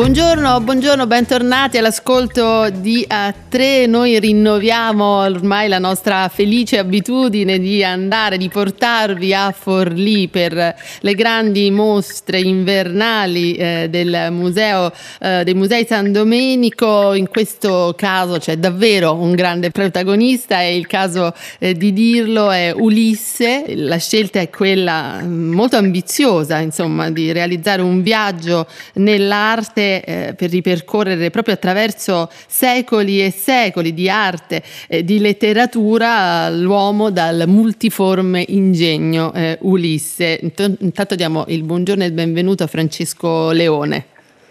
Buongiorno, buongiorno, bentornati all'ascolto di A3. Noi rinnoviamo ormai la nostra felice abitudine di andare, di portarvi a Forlì per le grandi mostre invernali eh, del museo, eh, dei musei San Domenico. In questo caso c'è davvero un grande protagonista e il caso eh, di dirlo è Ulisse. La scelta è quella mm, molto ambiziosa, insomma, di realizzare un viaggio nell'arte eh, per ripercorrere proprio attraverso secoli e secoli di arte, eh, di letteratura, l'uomo dal multiforme ingegno eh, Ulisse. Intanto diamo il buongiorno e il benvenuto a Francesco Leone.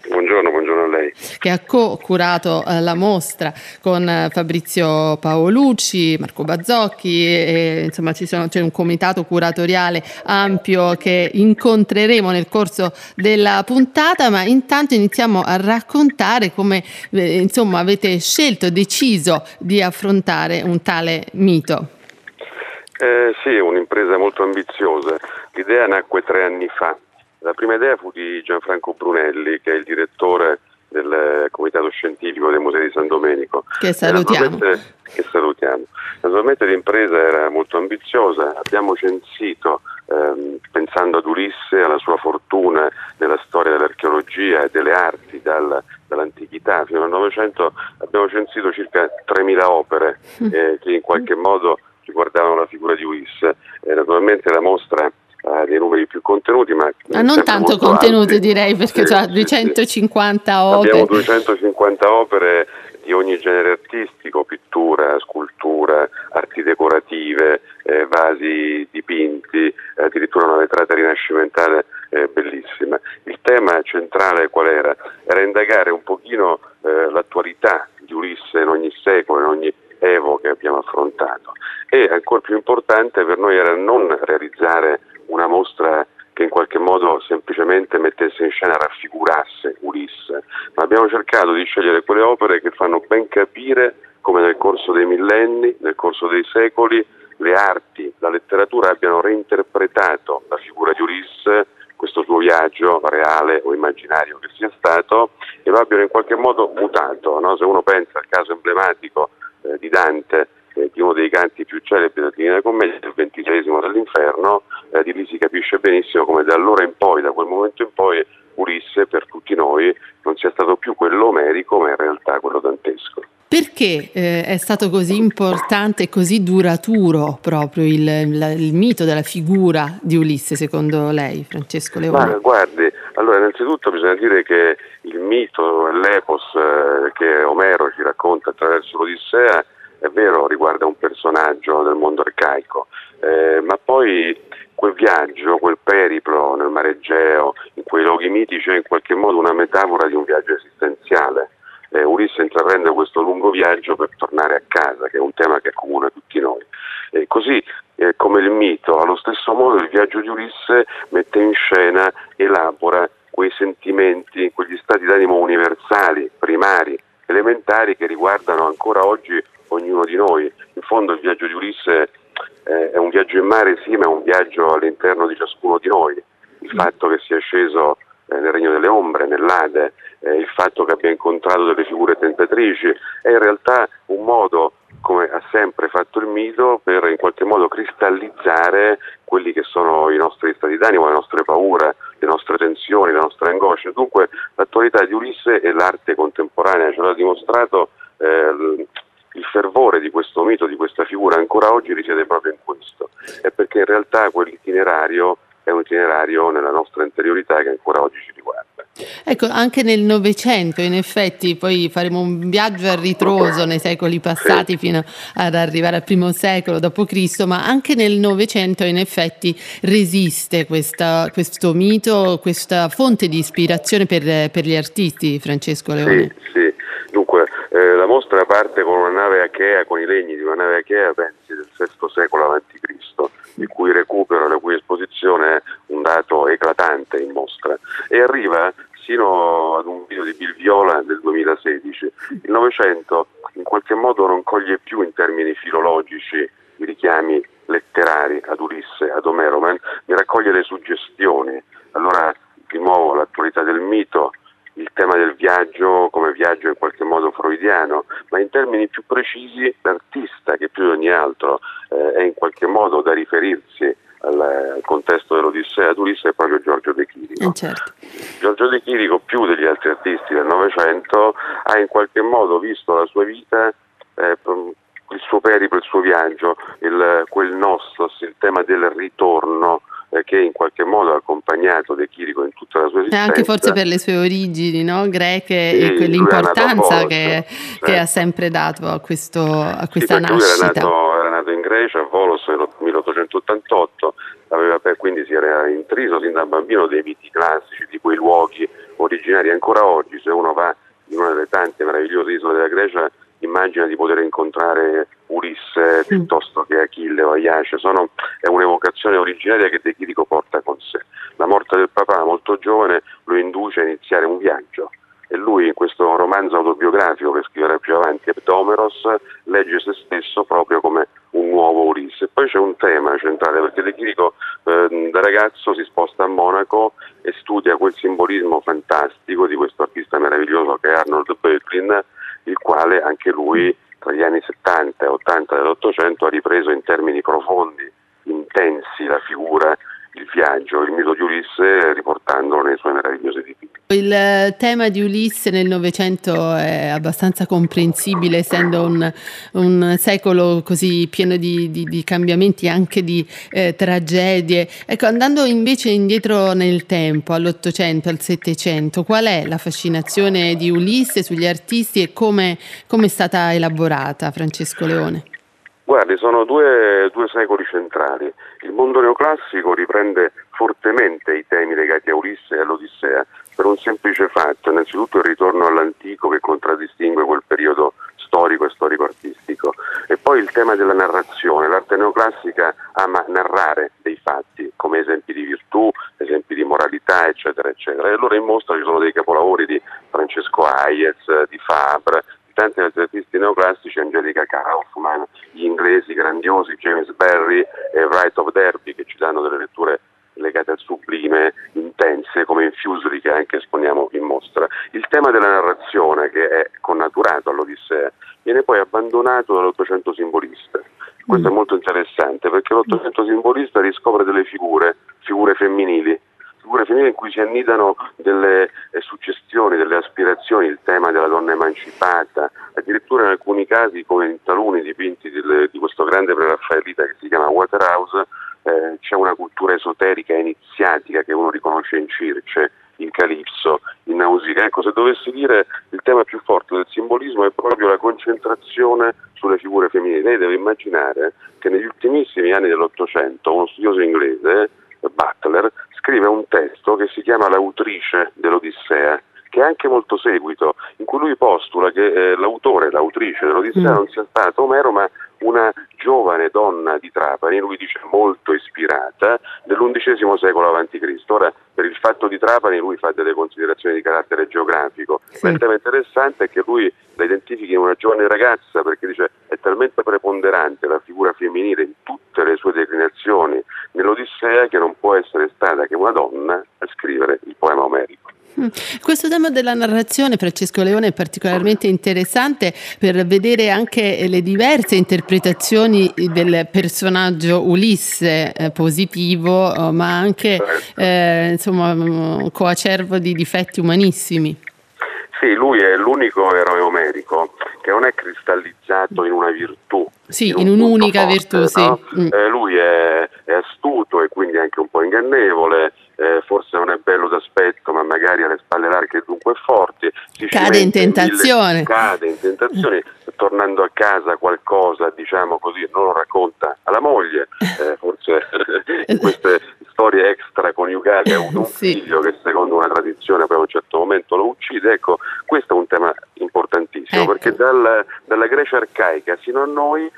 Buongiorno, buongiorno lei. Che ha co-curato eh, la mostra con eh, Fabrizio Paolucci, Marco Bazzocchi, e, insomma sono, c'è un comitato curatoriale ampio che incontreremo nel corso della puntata, ma intanto iniziamo a raccontare come eh, insomma avete scelto, deciso di affrontare un tale mito. Eh, sì, un'impresa molto ambiziosa. L'idea nacque tre anni fa la prima idea fu di Gianfranco Brunelli, che è il direttore del Comitato Scientifico dei Musei di San Domenico. Che salutiamo. Che salutiamo. Naturalmente l'impresa era molto ambiziosa, abbiamo censito, ehm, pensando ad Ulisse, alla sua fortuna nella storia dell'archeologia e delle arti, dal, dall'antichità fino al Novecento, abbiamo censito circa 3.000 opere mm. eh, che in qualche modo riguardavano la figura di Ulisse. Eh, naturalmente la mostra ha dei numeri più contenuti, ma, ma non tanto contenuti alti. direi perché sì, ha 250 sì. opere. Abbiamo 250 opere di ogni genere artistico, pittura, scultura, arti decorative, eh, vasi dipinti, addirittura una vetrata rinascimentale eh, bellissima. Il tema centrale qual era? Era indagare un pochino eh, l'attualità di Ulisse in ogni secolo, in ogni evo che abbiamo affrontato e ancora più importante per noi era non realizzare una mostra che in qualche modo semplicemente mettesse in scena, raffigurasse Ulisse, ma abbiamo cercato di scegliere quelle opere che fanno ben capire come nel corso dei millenni, nel corso dei secoli, le arti, la letteratura abbiano reinterpretato la figura di Ulisse, questo suo viaggio reale o immaginario che sia stato, e lo abbiano in qualche modo mutato. No? Se uno pensa al caso emblematico eh, di Dante, eh, di uno dei canti più celebri della Divina Commedia, il ventisesimo dell'inferno, eh, di lì si capisce benissimo come da allora in poi, da quel momento in poi, Ulisse per tutti noi non sia stato più quello omerico, ma in realtà quello dantesco. Perché eh, è stato così importante e così duraturo proprio il, il, il, mito della figura di Ulisse, secondo lei, Francesco Leone? Ma, guardi, allora innanzitutto bisogna dire che il mito, l'epos eh, che Omero ci racconta attraverso l'Odissea è vero, riguarda un personaggio del mondo arcaico, eh, ma poi quel viaggio, quel periplo nel mare Egeo, in quei luoghi mitici è in qualche modo una metafora di un viaggio esistenziale. Eh, Ulisse intraprende questo lungo viaggio per tornare a casa, che è un tema che accomuna tutti noi. E così eh, come il mito, allo stesso modo il viaggio di Ulisse mette in scena, elabora quei sentimenti, quegli stati d'animo universali, primari, elementari che riguardano ancora oggi ognuno di noi. In fondo il viaggio di Ulisse eh, è un viaggio in mare, sì, ma è un viaggio all'interno di ciascuno di noi. Il fatto che sia sceso eh, nel regno delle ombre, nell'Ade, eh, il fatto che abbia incontrato delle figure tentatrici, è in realtà un modo, come ha sempre fatto il mito, per in qualche modo cristallizzare quelli che sono i nostri stati d'animo, le nostre paure, le nostre tensioni, le nostre angosce. Dunque l'attualità di Ulisse e l'arte contemporanea ce l'ha dimostrato eh, il fervore di questo mito, di questa figura ancora oggi risiede proprio in questo, è perché in realtà quell'itinerario è un itinerario nella nostra interiorità che ancora oggi ci riguarda. Ecco, anche nel Novecento, in effetti, poi faremo un viaggio a ritroso nei secoli passati fino ad arrivare al primo secolo d.C., ma anche nel Novecento, in effetti, resiste questa, questo mito, questa fonte di ispirazione per, per, gli artisti, Francesco Leone. Sì, sì. Dunque, eh, la mostra parte achea, con i legni di una nave achea, pensi, del VI secolo a.C., il cui recupero, la cui esposizione è un dato eclatante in mostra, e arriva sino ad un video di Bill Viola del 2016. Il Novecento in qualche modo non coglie più in termini filologici i richiami letterari ad Ulisse, ad Omero, ma mi raccoglie le suggestioni. Allora, di nuovo, l'attualità del mito, il tema del viaggio come viaggio in qualche modo freudiano, ma in termini più precisi l'artista che più di ogni altro eh, è in qualche modo da riferirsi al, contesto dell'Odissea d'Ulisse è proprio Giorgio De Chirico. Eh certo. Giorgio De Chirico più degli altri artisti del Novecento ha in qualche modo visto la sua vita eh, il suo periplo, il suo viaggio, il, quel nostos, il tema del ritorno eh, che in qualche modo ha accompagnato De Chirico in tutta la sua esistenza. E anche forse per le sue origini no? greche sì, e quell'importanza che, certo. che, ha sempre dato a, questo, a questa sì, nascita. Era nato, era nato, in Grecia, a Volos nel 1888, per, quindi si era intriso sin da bambino dei miti classici, di quei luoghi originari. Ancora oggi, se uno va in una delle tante meravigliose isole della Grecia, immagina di poter incontrare Ulisse piuttosto che Achille o Aiace, Sono, è un'evocazione originaria che De Chirico porta con sé. La morte del papà molto giovane lo induce a iniziare un viaggio e lui in questo romanzo autobiografico che scriverà più avanti, Epdomeros, legge se stesso proprio come un nuovo Ulisse. Poi c'è un tema centrale perché De Chirico eh, da ragazzo si sposta a Monaco e studia quel simbolismo fantastico di questo artista meraviglioso che è Arnold Böcklin, il quale anche lui tra gli anni 70 e 80 dell'Ottocento ha ripreso in termini profondi, intensi la figura il viaggio, il mito di Ulisse, riportandolo nei suoi meravigliosi dipinti. Il tema di Ulisse nel Novecento è abbastanza comprensibile, essendo un, un secolo così pieno di, di, di cambiamenti, anche di eh, tragedie. Ecco, andando invece indietro nel tempo, all'Ottocento, al Settecento, qual è la fascinazione di Ulisse sugli artisti e come, come è stata elaborata, Francesco Leone? Guardi, sono due, due, secoli centrali. Il mondo neoclassico riprende fortemente i temi legati a Ulisse e all'Odissea per un semplice fatto, innanzitutto il ritorno all'antico che contraddistingue quel periodo storico e storico-artistico e poi il tema della narrazione. L'arte neoclassica ama narrare dei fatti come esempi di virtù, esempi di moralità, eccetera, eccetera. E allora in mostra ci sono dei capolavori di Francesco Hayez, di Fabre, tanti altri artisti neoclassici, Angelica Kaufman, gli inglesi grandiosi James Barry e Wright of Derby che ci danno delle letture legate al sublime, intense, come in Fuseli che anche esponiamo in mostra. Il tema della narrazione, che è connaturato all'Odissea, viene poi abbandonato dall'Ottocento simbolista. Questo è mm. molto interessante perché l'Ottocento simbolista riscopre delle figure, figure femminili, figure femminili in cui si annidano delle eh, suggestioni, delle aspirazioni, il tema della donna emancipata, addirittura in alcuni casi come in taluni dipinti di, di questo grande preraffaellita che si chiama Waterhouse, eh, c'è una cultura esoterica iniziatica che uno riconosce in Circe, in Calipso, in Nausicaa. Ecco, se dovessi dire il tema più forte del simbolismo è proprio la concentrazione sulle figure femminili. Lei deve immaginare che negli ultimissimi anni dell'Ottocento uno studioso inglese, Butler, scrive un testo che si chiama L'autrice dell'Odissea, che ha anche molto seguito, in cui lui postula che eh, l'autore, l'autrice dell'Odissea mm. non sia stato Omero, ma una giovane donna di Trapani, lui dice molto ispirata, dell'undicesimo secolo a.C. Ora, per il fatto di Trapani, lui fa delle considerazioni di carattere geografico, sì. ma il tema interessante è che lui la identifica in una giovane ragazza perché dice è talmente preponderante la figura femminile in tutte le sue declinazioni nell'Odissea che non può essere stata che una donna a scrivere il poema omerico. Mm. Questo tema della narrazione, Francesco Leone, è particolarmente interessante per vedere anche le diverse interpretazioni del personaggio Ulisse eh, positivo, eh, ma anche certo. eh, insomma, mm, coacervo di difetti umanissimi. Sì, lui è l'unico eroe omerico che non è cristallizzato in una virtù. Sì, in, un in un'unica forte, virtù, sì. No? Mm. Eh, lui è, è, astuto e quindi anche un po' ingannevole, eh, forse non è bello d'aspetto, ma magari ha le spalle larghe e dunque forti. Cade in tentazione. Mille, cade in tentazione, tornando a casa qualcosa, diciamo così, non lo racconta alla moglie, eh, forse in queste storie extraconiugali ha avuto un sì. figlio che secondo una tradizione poi a un certo momento lo uccide. Ecco, questo è un tema importantissimo ecco. perché dal, dalla Grecia arcaica sino a noi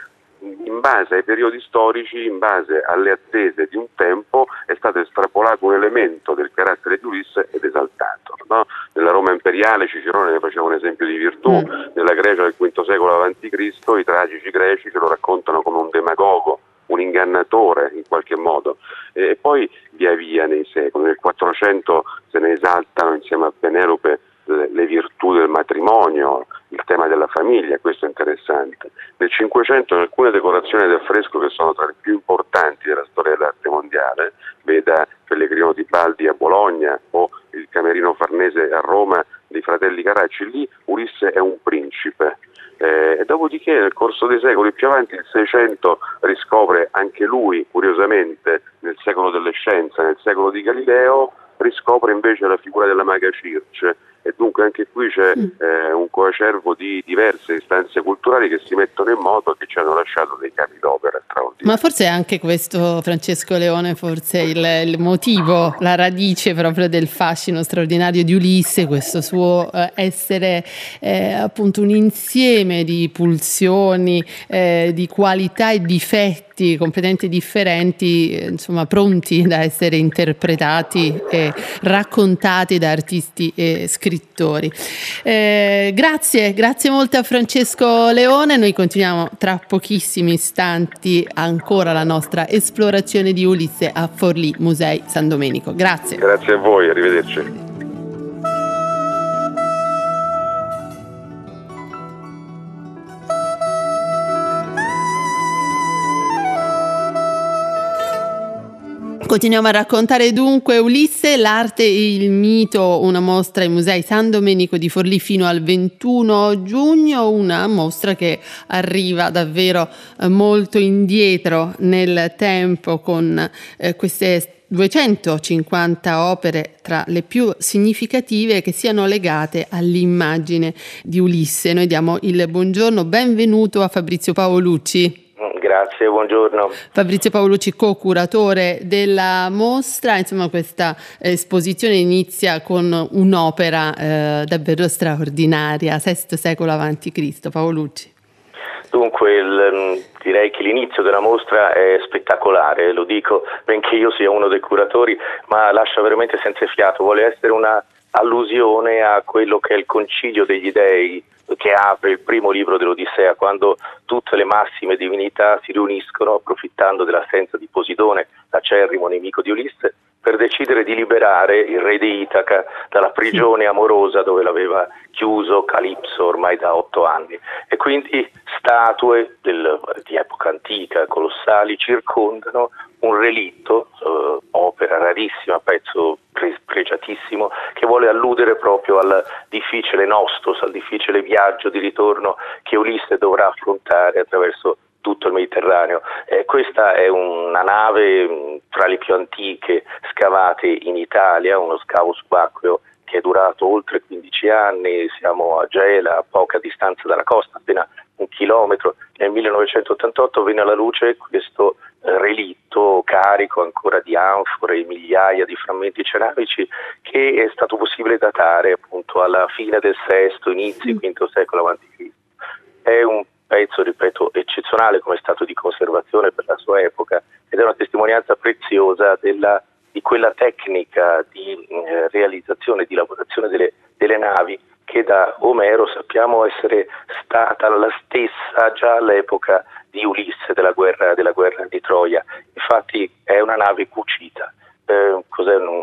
in base ai periodi storici, in base alle attese di un tempo, è stato estrapolato un elemento del carattere di Ulisse ed esaltato. No? Nella Roma imperiale Cicerone ne faceva un esempio di virtù, mm. nella Grecia del V secolo a.C. i tragici greci ce lo raccontano come un demagogo, un ingannatore in qualche modo. E poi via via nei secoli, nel 400 se ne esaltano insieme a Penelope le, virtù famiglia, questo è interessante. Nel Cinquecento alcune decorazioni del fresco che sono tra le più importanti della storia dell'arte mondiale, veda Pellegrino di Baldi a Bologna o il Camerino Farnese a Roma dei fratelli Caracci, lì Ulisse è un principe. Eh, dopodiché nel corso dei secoli più avanti il Seicento riscopre anche lui, curiosamente, nel secolo delle scienze, nel secolo di Galileo, riscopre invece la figura della maga Circe e dunque anche qui c'è mm. eh, un coacervo di diverse istanze culturali che si mettono in moto e che ci hanno lasciato dei capi d'opera straordinari. Ma forse è anche questo, Francesco Leone, forse il, il, motivo, la radice proprio del fascino straordinario di Ulisse, questo suo eh, essere eh, appunto un insieme di pulsioni, eh, di qualità e difetti aspetti completamente differenti, insomma, pronti da essere interpretati e raccontati da artisti e scrittori. Eh, grazie, grazie molto a Francesco Leone. Noi continuiamo tra pochissimi istanti ancora la nostra esplorazione di Ulisse a Forlì Musei San Domenico. Grazie. Grazie a voi, arrivederci. Continuiamo a raccontare dunque Ulisse, l'arte e il mito, una mostra ai musei San Domenico di Forlì fino al 21 giugno, una mostra che arriva davvero eh, molto indietro nel tempo con eh, queste 250 opere tra le più significative che siano legate all'immagine di Ulisse. Noi diamo il buongiorno, benvenuto a Fabrizio Paolucci. Grazie, buongiorno. Fabrizio Paolucci, co-curatore della mostra, insomma questa esposizione inizia con un'opera eh, davvero straordinaria, VI secolo a.C. Paolucci. Dunque, il, mm, direi che l'inizio della mostra è spettacolare, lo dico benché io sia uno dei curatori, ma lascia veramente senza fiato, vuole essere una allusione a quello che è il concilio degli dei che apre il primo libro dell'Odissea, quando tutte le massime divinità si riuniscono approfittando dell'assenza di Posidone, l'acerrimo nemico di Ulisse, per decidere di liberare il re di Itaca dalla prigione amorosa dove l'aveva chiuso Calipso ormai da otto anni. E quindi statue del, di epoca antica, colossali, circondano un relitto, eh, opera rarissima, pezzo pre- pregiatissimo, che vuole alludere proprio al difficile nostos, al difficile viaggio di ritorno che Ulisse dovrà affrontare attraverso tutto il Mediterraneo. Eh, questa è una nave tra le più antiche scavate in Italia, uno scavo subacqueo che è durato oltre 15 anni, siamo a Gela, a poca distanza dalla costa, appena un chilometro. Nel 1988 venne alla luce questo eh, relitto carico ancora di anfore, migliaia di frammenti ceramici che è stato possibile datare appunto alla fine del VI, inizio V secolo a.C. È un pezzo, ripeto, eccezionale come stato di conservazione per la sua epoca ed è una testimonianza preziosa della, di quella tecnica di eh, realizzazione, di lavorazione delle, delle navi che da Omero sappiamo essere stata la stessa già all'epoca di Ulisse della guerra, della guerra di Troia. Infatti è una nave cucita. Eh,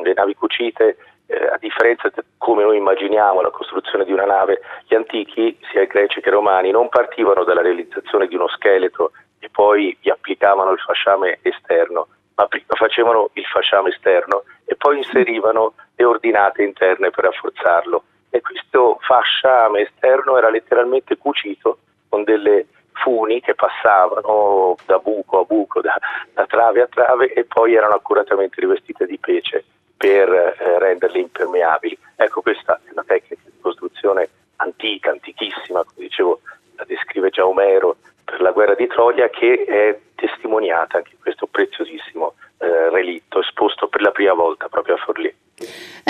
le navi cucite, eh, a differenza di come noi immaginiamo la costruzione di una nave, gli antichi, sia i greci che i romani, non partivano dalla realizzazione di uno scheletro e poi vi applicavano il fasciame esterno, ma prima facevano il fasciame esterno e poi inserivano le ordinate interne per rafforzarlo. E questo fasciame esterno era letteralmente cucito con delle funi che passavano da buco a buco, da, da trave a trave e poi erano accuratamente rivestite di pece per eh, renderle impermeabili. Ecco, questa è una tecnica di costruzione antica, antichissima, come dicevo, la descrive già Omero per la guerra di Troia, che è testimoniata anche in questo preziosissimo eh, relitto esposto per la prima volta proprio a Forlì.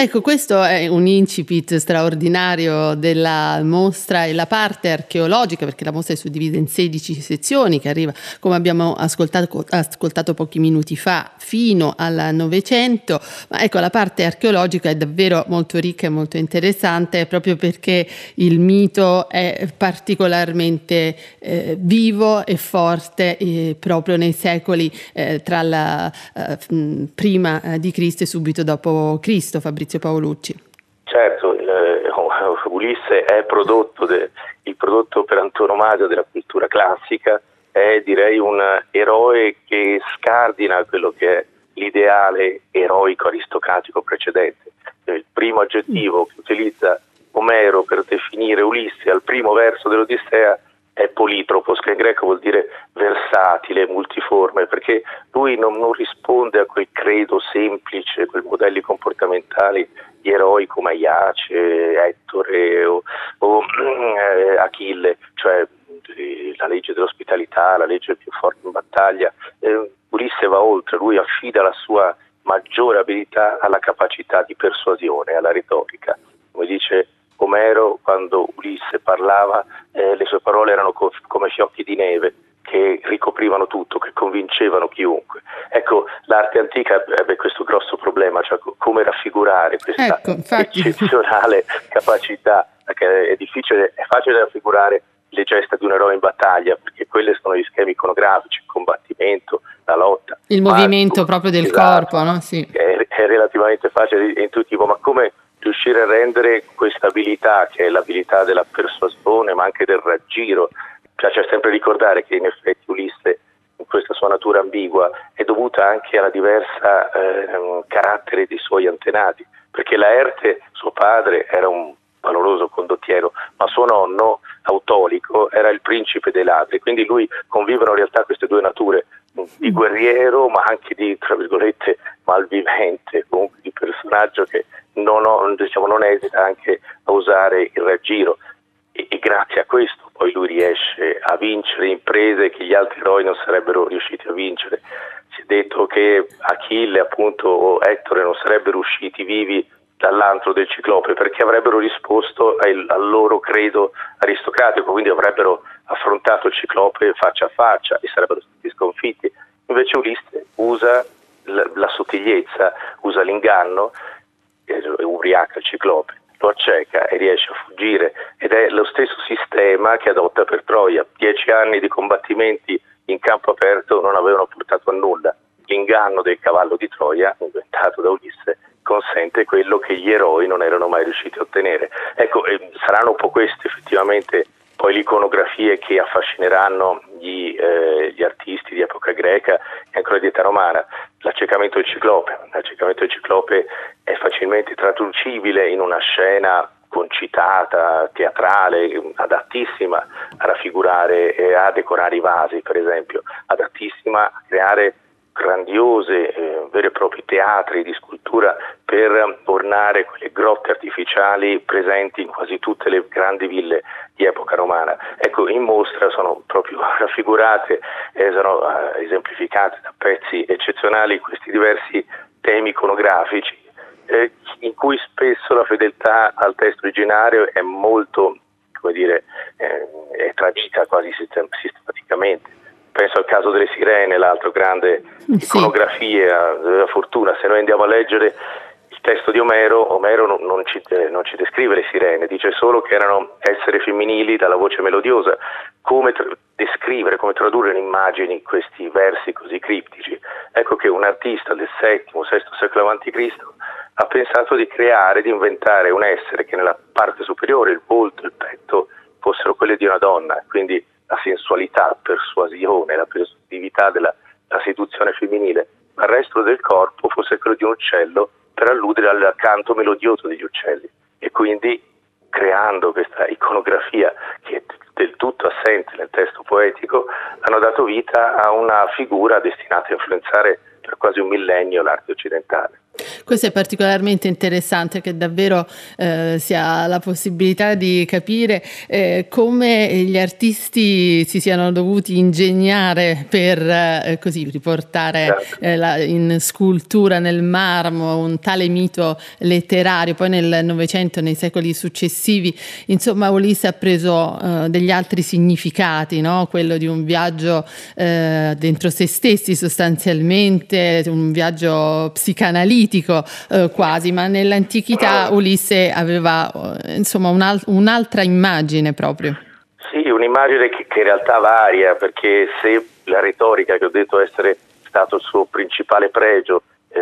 Ecco, questo è un incipit straordinario della mostra e la parte archeologica, perché la mostra è suddivisa in 16 sezioni che arriva, come abbiamo ascoltato, ascoltato pochi minuti fa, fino al Novecento. Ma ecco, la parte archeologica è davvero molto ricca e molto interessante proprio perché il mito è particolarmente eh, vivo e forte eh, proprio nei secoli eh, tra la eh, prima di Cristo e subito dopo Cristo. Fabrizio Paolucci. Certo, eh, Ulisse è prodotto de, il prodotto per antonomasia della cultura classica, è direi un eroe che scardina quello che è l'ideale eroico aristocratico precedente. Il primo aggettivo che utilizza Omero per definire Ulisse al primo verso dell'Odissea è politropos, che in greco vuol dire versatile, multiforme, perché lui non, non risponde a quel credo semplice, quei modelli comportamentali di eroi come Aiace, Ettore o, o eh, Achille, cioè eh, la legge dell'ospitalità, la legge più forte in battaglia. Eh, Ulisse va oltre, lui affida la sua maggiore abilità alla capacità di persuasione, alla retorica. Come dice Omero quando Ulisse parlava, parole erano co- come fiocchi di neve che ricoprivano tutto, che convincevano chiunque. Ecco, l'arte antica ebbe questo grosso problema, cioè come raffigurare questa ecco, eccezionale capacità, perché è difficile, è facile raffigurare le gesta di un eroe in battaglia, perché quelli sono gli schemi iconografici, il combattimento, la lotta. Il movimento proprio del esatto, corpo, no? Sì. È, è relativamente facile e intuitivo, ma come rendere questa abilità, che è l'abilità della persuasione, ma anche del raggiro, piace sempre ricordare che in effetti Ulisse, in questa sua natura ambigua, è dovuta anche alla diversa eh, carattere dei suoi antenati, perché Laerte, suo padre, era un valoroso condottiero, ma suo nonno, Autolico, era il principe dei ladri, quindi lui convivono in realtà queste due nature, di guerriero ma anche di, tra virgolette, malvivente, comunque di personaggio che non, ho, diciamo, non esita anche a usare il raggiro e, e, grazie a questo poi lui riesce a vincere imprese che gli altri eroi non sarebbero riusciti a vincere. Si è detto che Achille appunto o Ettore non sarebbero usciti vivi dall'antro del ciclope perché avrebbero risposto al, al loro credo aristocratico, quindi avrebbero affrontato il ciclope faccia a faccia e sarebbero stati sconfitti. Invece Ulisse usa la, la sottigliezza, usa l'inganno ubriaca il ciclope, lo acceca e riesce a fuggire ed è lo stesso sistema che adotta per Troia. Dieci anni di combattimenti in campo aperto non avevano portato a nulla. L'inganno del cavallo di Troia, inventato da Ulisse, consente quello che gli eroi non erano mai riusciti a ottenere. Ecco, eh, saranno un po' queste effettivamente poi le iconografie che affascineranno gli, eh, gli, artisti di epoca greca e ancora di età romana. L'accecamento del ciclope. L'accecamento del ciclope è facilmente traducibile in una scena concitata, teatrale, adattissima a raffigurare e a decorare i vasi, per esempio, adattissima a creare grandiose, eh, veri e propri teatri di scultura per ornare quelle grotte artificiali presenti in quasi tutte le grandi ville di epoca romana. Ecco, in mostra sono proprio raffigurate, eh, sono eh, esemplificate da pezzi eccezionali questi diversi temi iconografici eh, in cui spesso la fedeltà al testo originario è molto, come dire, eh, è tradita quasi sistematicamente penso al caso delle sirene, l'altro grande sì. iconografia della fortuna, se noi andiamo a leggere il testo di Omero, Omero non, non, ci, non, ci, descrive le sirene, dice solo che erano esseri femminili dalla voce melodiosa, come tra- descrivere, come tradurre in immagini questi versi così criptici. Ecco che un artista del VII, VI secolo a.C. ha pensato di creare, di inventare un essere che nella parte superiore, il petto, fossero quelle di una donna, quindi la sensualità, la persuasione, la persuasività della la seduzione femminile, ma il resto del corpo fosse quello di un uccello per alludere al canto melodioso degli uccelli e quindi creando questa iconografia che è del tutto assente nel testo poetico, hanno dato vita a una figura destinata a influenzare per quasi un millennio l'arte occidentale. Questo è particolarmente interessante che davvero eh, si ha la possibilità di capire eh, come gli artisti si siano dovuti ingegnare per eh, così riportare certo. eh, la, in scultura nel marmo un tale mito letterario. Poi nel Novecento, nei secoli successivi, insomma, Ulisse ha preso eh, degli altri significati, no? quello di un viaggio eh, dentro se stessi sostanzialmente, un viaggio psicanalitico politico eh, quasi, ma nell'antichità Ulisse aveva eh, insomma un'al- un'altra immagine proprio. Sì, un'immagine che, che in realtà varia, perché se la retorica che ho detto essere stato il suo principale pregio eh,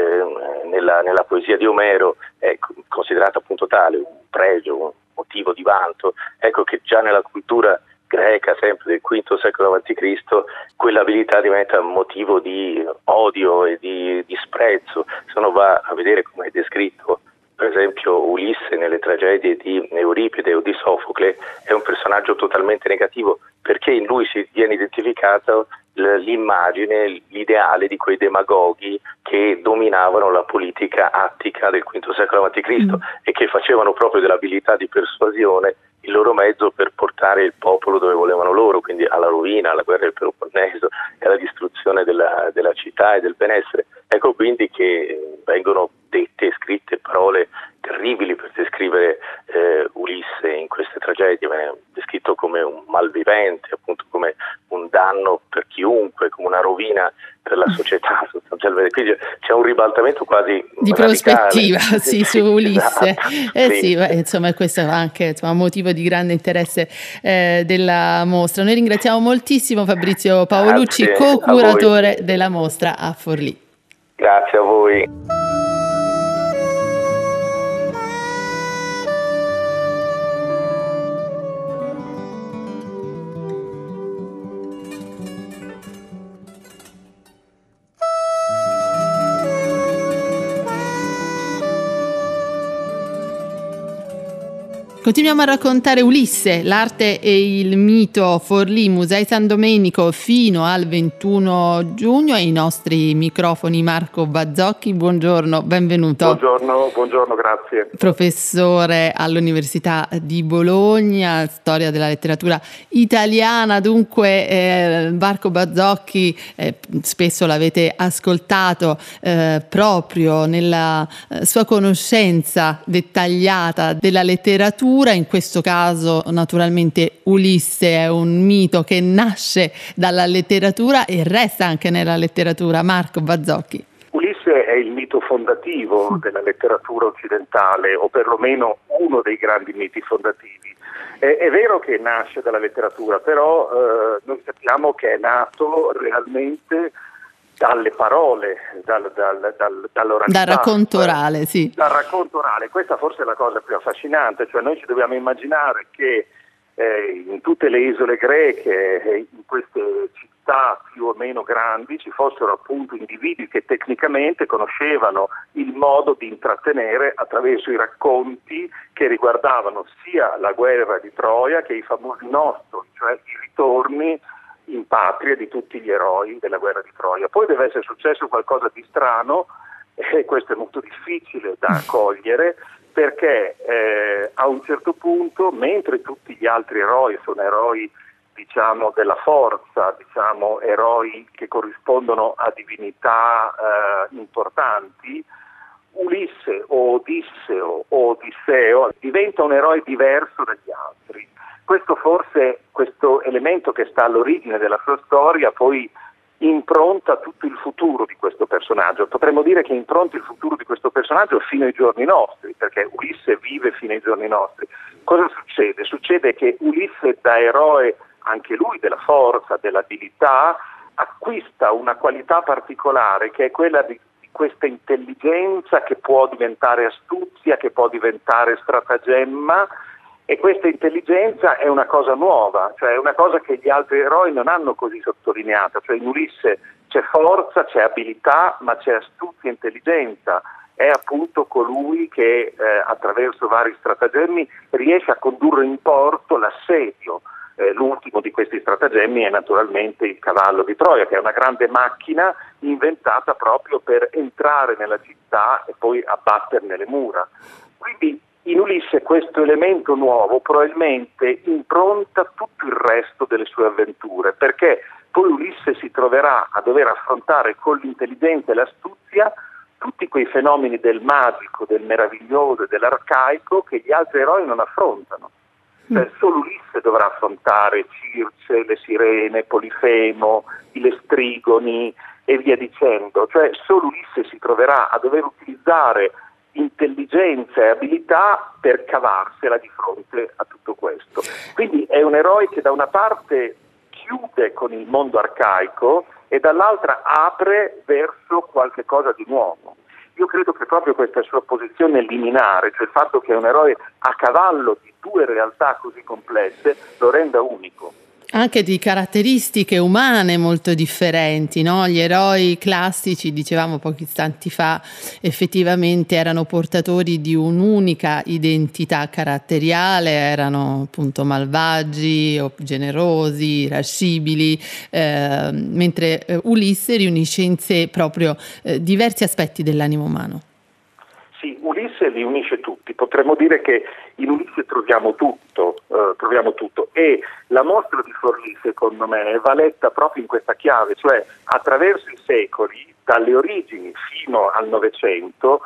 nella, nella, poesia di Omero è considerata appunto tale, un pregio, un motivo di vanto, ecco che già nella cultura greca, sempre del V secolo a.C., quell'abilità diventa motivo di odio e di disprezzo. Se uno va a vedere come è descritto per esempio Ulisse nelle tragedie di Euripide o di Sofocle è un personaggio totalmente negativo perché in lui si viene identificata l'immagine, l'ideale di quei demagoghi che dominavano la politica attica del V secolo a.C. Mm. e che facevano proprio dell'abilità di persuasione il loro mezzo per portare il popolo dove volevano loro, quindi alla rovina, alla guerra del Peloponneso e alla distruzione della, della città e del benessere. Ecco quindi che vengono dette e scritte parole terribili per descrivere eh, Ulisse in queste tragedie, viene descritto come un malvivente, appunto come un danno per chiunque, come una rovina per la società sostanzialmente. Quindi c'è un ribaltamento quasi di prospettiva sì, su Ulisse. Esatto, eh sì, beh, insomma, questo è anche insomma, motivo di grande interesse eh, della mostra. Noi ringraziamo moltissimo Fabrizio Paolucci, co-curatore della mostra a Forlì. Grazie a voi. Continuiamo a raccontare Ulisse, l'arte e il mito Forlì, Musei San Domenico fino al 21 giugno ai nostri microfoni Marco Bazzocchi, buongiorno, benvenuto. Buongiorno, buongiorno, grazie. Professore all'Università di Bologna, storia della letteratura italiana, dunque eh, Marco Bazzocchi eh, spesso l'avete ascoltato eh, proprio nella eh, sua conoscenza dettagliata della letteratura letteratura, in questo caso naturalmente Ulisse è un mito che nasce dalla letteratura e resta anche nella letteratura. Marco Bazzocchi. Ulisse è il mito fondativo della letteratura occidentale, o perlomeno uno dei grandi miti fondativi. È, è vero che nasce dalla letteratura, però eh, noi sappiamo che è nato realmente dalle parole, dal, dal, dal. Dal racconto orale, sì. Dal racconto orale, questa forse è la cosa più affascinante, cioè noi ci dobbiamo immaginare che eh, in tutte le isole greche, eh, in queste città più o meno grandi, ci fossero appunto individui che tecnicamente conoscevano il modo di intrattenere attraverso i racconti che riguardavano sia la guerra di Troia che i famosi nostri, cioè i ritorni in patria di tutti gli eroi della guerra di Troia. Poi deve essere successo qualcosa di strano e questo è molto difficile da cogliere perché eh, a un certo punto, mentre tutti gli altri eroi sono eroi diciamo, della forza, diciamo, eroi che corrispondono a divinità eh, importanti, Ulisse o Odisseo o Odisseo diventa un eroe diverso dagli altri questo forse, questo elemento che sta all'origine della sua storia, poi impronta tutto il futuro di questo personaggio. Potremmo dire che impronta il futuro di questo personaggio fino ai giorni nostri, perché Ulisse vive fino ai giorni nostri. Cosa succede? Succede che Ulisse da eroe, anche lui della forza, dell'abilità, acquista una qualità particolare che è quella di questa intelligenza che può diventare astuzia, che può diventare stratagemma e questa intelligenza è una cosa nuova, cioè è una cosa che gli altri eroi non hanno così sottolineata, cioè in Ulisse c'è forza, c'è abilità, ma c'è astuzia e intelligenza. È appunto colui che eh, attraverso vari stratagemmi riesce a condurre in porto l'assedio. Eh, l'ultimo di questi stratagemmi è naturalmente il cavallo di Troia, che è una grande macchina inventata proprio per entrare nella città e poi abbatterne le mura. Quindi in Ulisse questo elemento nuovo probabilmente impronta tutto il resto delle sue avventure, perché poi Ulisse si troverà a dover affrontare con l'intelligenza e l'astuzia tutti quei fenomeni del magico, del meraviglioso e dell'arcaico che gli altri eroi non affrontano. Cioè, mm. solo Ulisse dovrà affrontare Circe, le sirene, Polifemo, i lestrigoni e via dicendo. Cioè, solo Ulisse si troverà a dover utilizzare intelligenza e abilità per cavarsela di fronte a tutto questo. Quindi è un eroe che da una parte chiude con il mondo arcaico e dall'altra apre verso qualche cosa di nuovo. io credo che proprio questa sua posizione liminare, cioè il fatto che è un eroe a cavallo di due realtà così complesse, lo renda unico anche di caratteristiche umane molto differenti. No? Gli eroi classici, dicevamo pochi istanti fa, effettivamente erano portatori di un'unica identità caratteriale, erano appunto malvagi, generosi, irascibili, eh, mentre eh, Ulisse riunisce in sé proprio eh, diversi aspetti dell'animo umano. Sì, Ulisse li unisce tutti, potremmo dire che in Ulisse troviamo tutto, eh, troviamo tutto. e la mostra di Forlì secondo me va letta proprio in questa chiave, cioè attraverso i secoli, dalle origini fino al Novecento,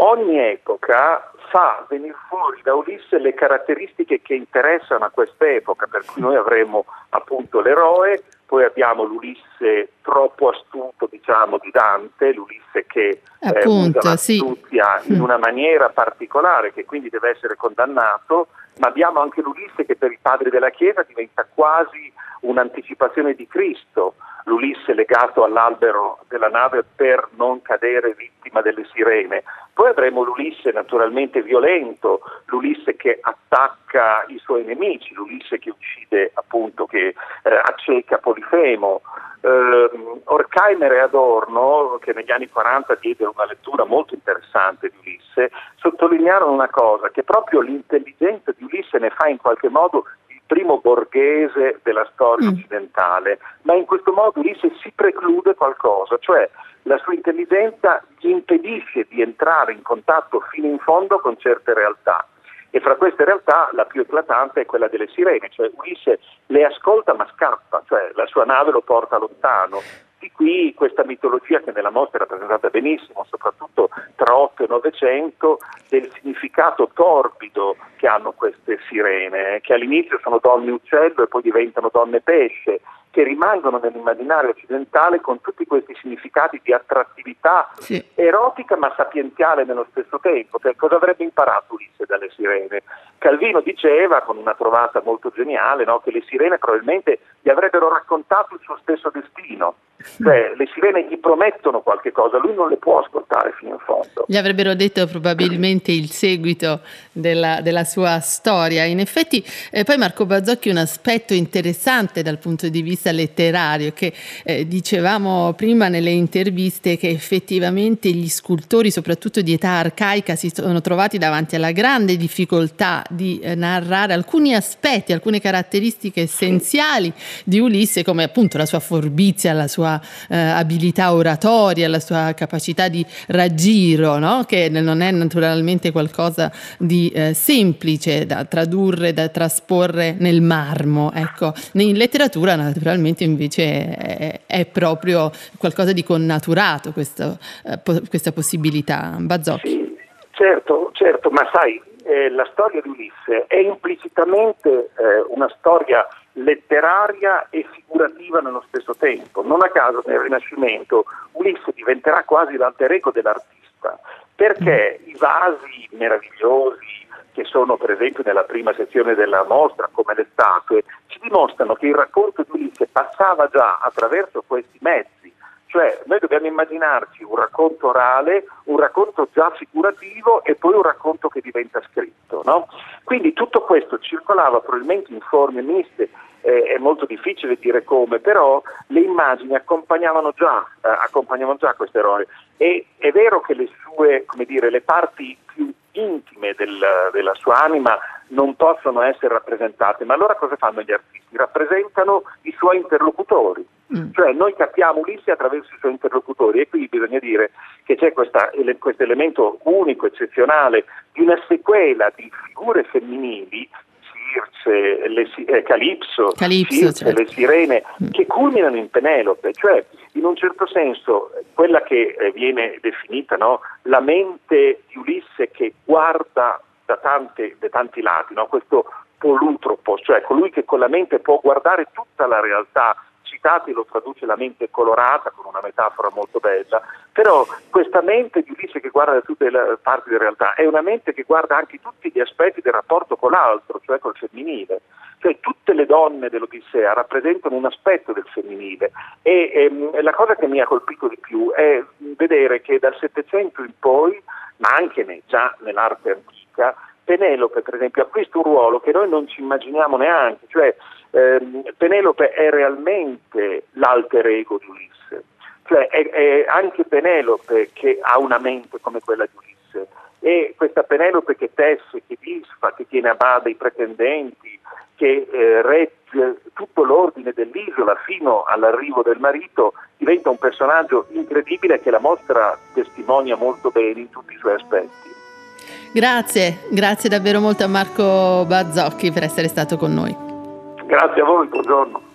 ogni epoca fa venire fuori da Ulisse le caratteristiche che interessano a quest'epoca, per cui noi avremo appunto l'eroe, poi abbiamo l'Ulisse troppo astuto, diciamo, di Dante, l'Ulisse che Appunto, eh, usa sì. in mm. una maniera particolare, che quindi deve essere condannato, ma abbiamo anche l'Ulisse che per i padri della Chiesa diventa quasi un'anticipazione di Cristo, l'Ulisse legato all'albero della nave per non cadere vittima delle sirene. Poi avremo l'Ulisse naturalmente violento, l'Ulisse che attacca i suoi nemici, l'Ulisse che uccide appunto, che eh, acceca Polifemo. Eh, Horkheimer e Adorno, che negli anni 40 diedero una lettura molto interessante di Ulisse, sottolinearono una cosa, che proprio l'intelligenza di Ulisse ne fa in qualche modo primo borghese della storia mm. occidentale, ma in questo modo Ulisse si preclude qualcosa, cioè la sua intelligenza gli impedisce di entrare in contatto fino in fondo con certe realtà. E fra queste realtà la più eclatante è quella delle sirene, cioè Ulisse le ascolta ma scappa, cioè la sua nave lo porta lontano. Di qui questa mitologia che nella mostra è rappresentata benissimo, soprattutto tra 8 e 900, del significato torbido che hanno queste sirene, eh, che all'inizio sono donne uccello e poi diventano donne pesce, che rimangono nell'immaginario occidentale con tutti questi significati di attrattività sì. erotica ma sapienziale nello stesso tempo. Cioè, cosa avrebbe imparato Ulisse dalle sirene? Calvino diceva, con una trovata molto geniale, no, che le sirene probabilmente gli avrebbero raccontato il suo stesso destino. Cioè, le sirene gli promettono qualche cosa, lui non le può ascoltare fino in fondo. Gli avrebbero detto probabilmente il seguito della, della sua storia. In effetti, eh, poi Marco Bazzocchi un aspetto interessante dal punto di vista letterario, che eh, dicevamo prima nelle interviste che effettivamente gli scultori, soprattutto di età arcaica, si sono trovati davanti alla grande difficoltà di eh, narrare alcuni aspetti, alcune caratteristiche essenziali di Ulisse, come appunto la sua forbizia, la sua sua eh, abilità oratoria, la sua capacità di raggiro, no? che non è naturalmente qualcosa di eh, semplice da tradurre, da trasporre nel marmo. Ecco. In letteratura naturalmente invece è, è proprio qualcosa di connaturato questo, eh, questa possibilità. Bazzocchi. Sì, certo, certo, ma sai, eh, la storia di Ulisse è implicitamente eh, una storia letteraria e figurativa nello stesso tempo. Non a caso nel Rinascimento Ulisse diventerà quasi l'alter ego dell'artista, perché i vasi meravigliosi che sono per esempio nella prima sezione della mostra, come le statue, ci dimostrano che il racconto di Ulisse passava già attraverso questi mezzi cioè noi dobbiamo immaginarci un racconto orale, un racconto già figurativo e poi un racconto che diventa scritto. No? Quindi tutto questo circolava probabilmente in forme miste, eh, è molto difficile dire come, però le immagini accompagnavano già, eh, accompagnavano già questo eroe. E è vero che le sue, come dire, le parti più intime del, della sua anima non possono essere rappresentate, ma allora cosa fanno gli artisti? Rappresentano i suoi interlocutori, mm. cioè noi capiamo Ulisse attraverso i suoi interlocutori e qui bisogna dire che c'è questo elemento unico, eccezionale, di una sequela di figure femminili Circe, le, eh, Calipso, Calipso Circe, certo. le sirene, mm. che culminano in Penelope, cioè in un certo senso quella che eh, viene definita no, la mente di Ulisse che guarda da, tante, da tanti lati, no? questo polutropos, cioè colui che con la mente può guardare tutta la realtà Citati lo traduce la mente colorata con una metafora molto bella, però questa mente di Ulisse che guarda da tutte le parti della realtà è una mente che guarda anche tutti gli aspetti del rapporto con l'altro, cioè col femminile. Cioè tutte le donne dell'Odissea rappresentano un aspetto del femminile e ehm, la cosa che mi ha colpito di più è vedere che dal Settecento in poi, ma anche già nell'arte antica, Penelope per esempio ha questo ruolo che noi non ci immaginiamo neanche, cioè ehm, Penelope è realmente l'alter ego di Ulisse, cioè è, è anche Penelope che ha una mente come quella di Ulisse e questa Penelope che tesse, che disfa, che tiene a bada i pretendenti, che eh, regge tutto l'ordine dell'isola fino all'arrivo del marito, diventa un personaggio incredibile che la mostra testimonia molto bene in tutti i suoi aspetti. Grazie, grazie davvero molto a Marco Bazzocchi per essere stato con noi. Grazie a voi, buongiorno.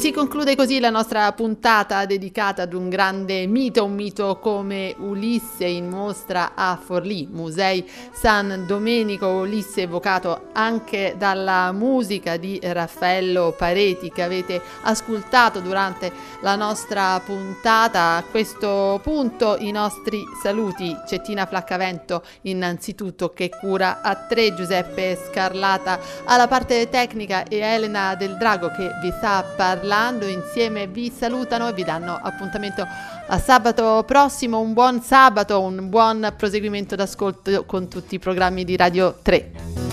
Si conclude così la nostra puntata dedicata ad un grande mito, un mito come Ulisse in mostra a Forlì, Musei San Domenico, Ulisse evocato anche dalla musica di Raffaello Pareti che avete ascoltato durante la nostra puntata. A questo punto i nostri saluti, Cettina Flaccavento innanzitutto che cura a tre, Giuseppe Scarlata alla parte tecnica e Elena Del Drago che vi sta parlando parlando insieme vi salutano e vi danno appuntamento a sabato prossimo. Un buon sabato, un buon proseguimento d'ascolto con tutti i programmi di Radio 3.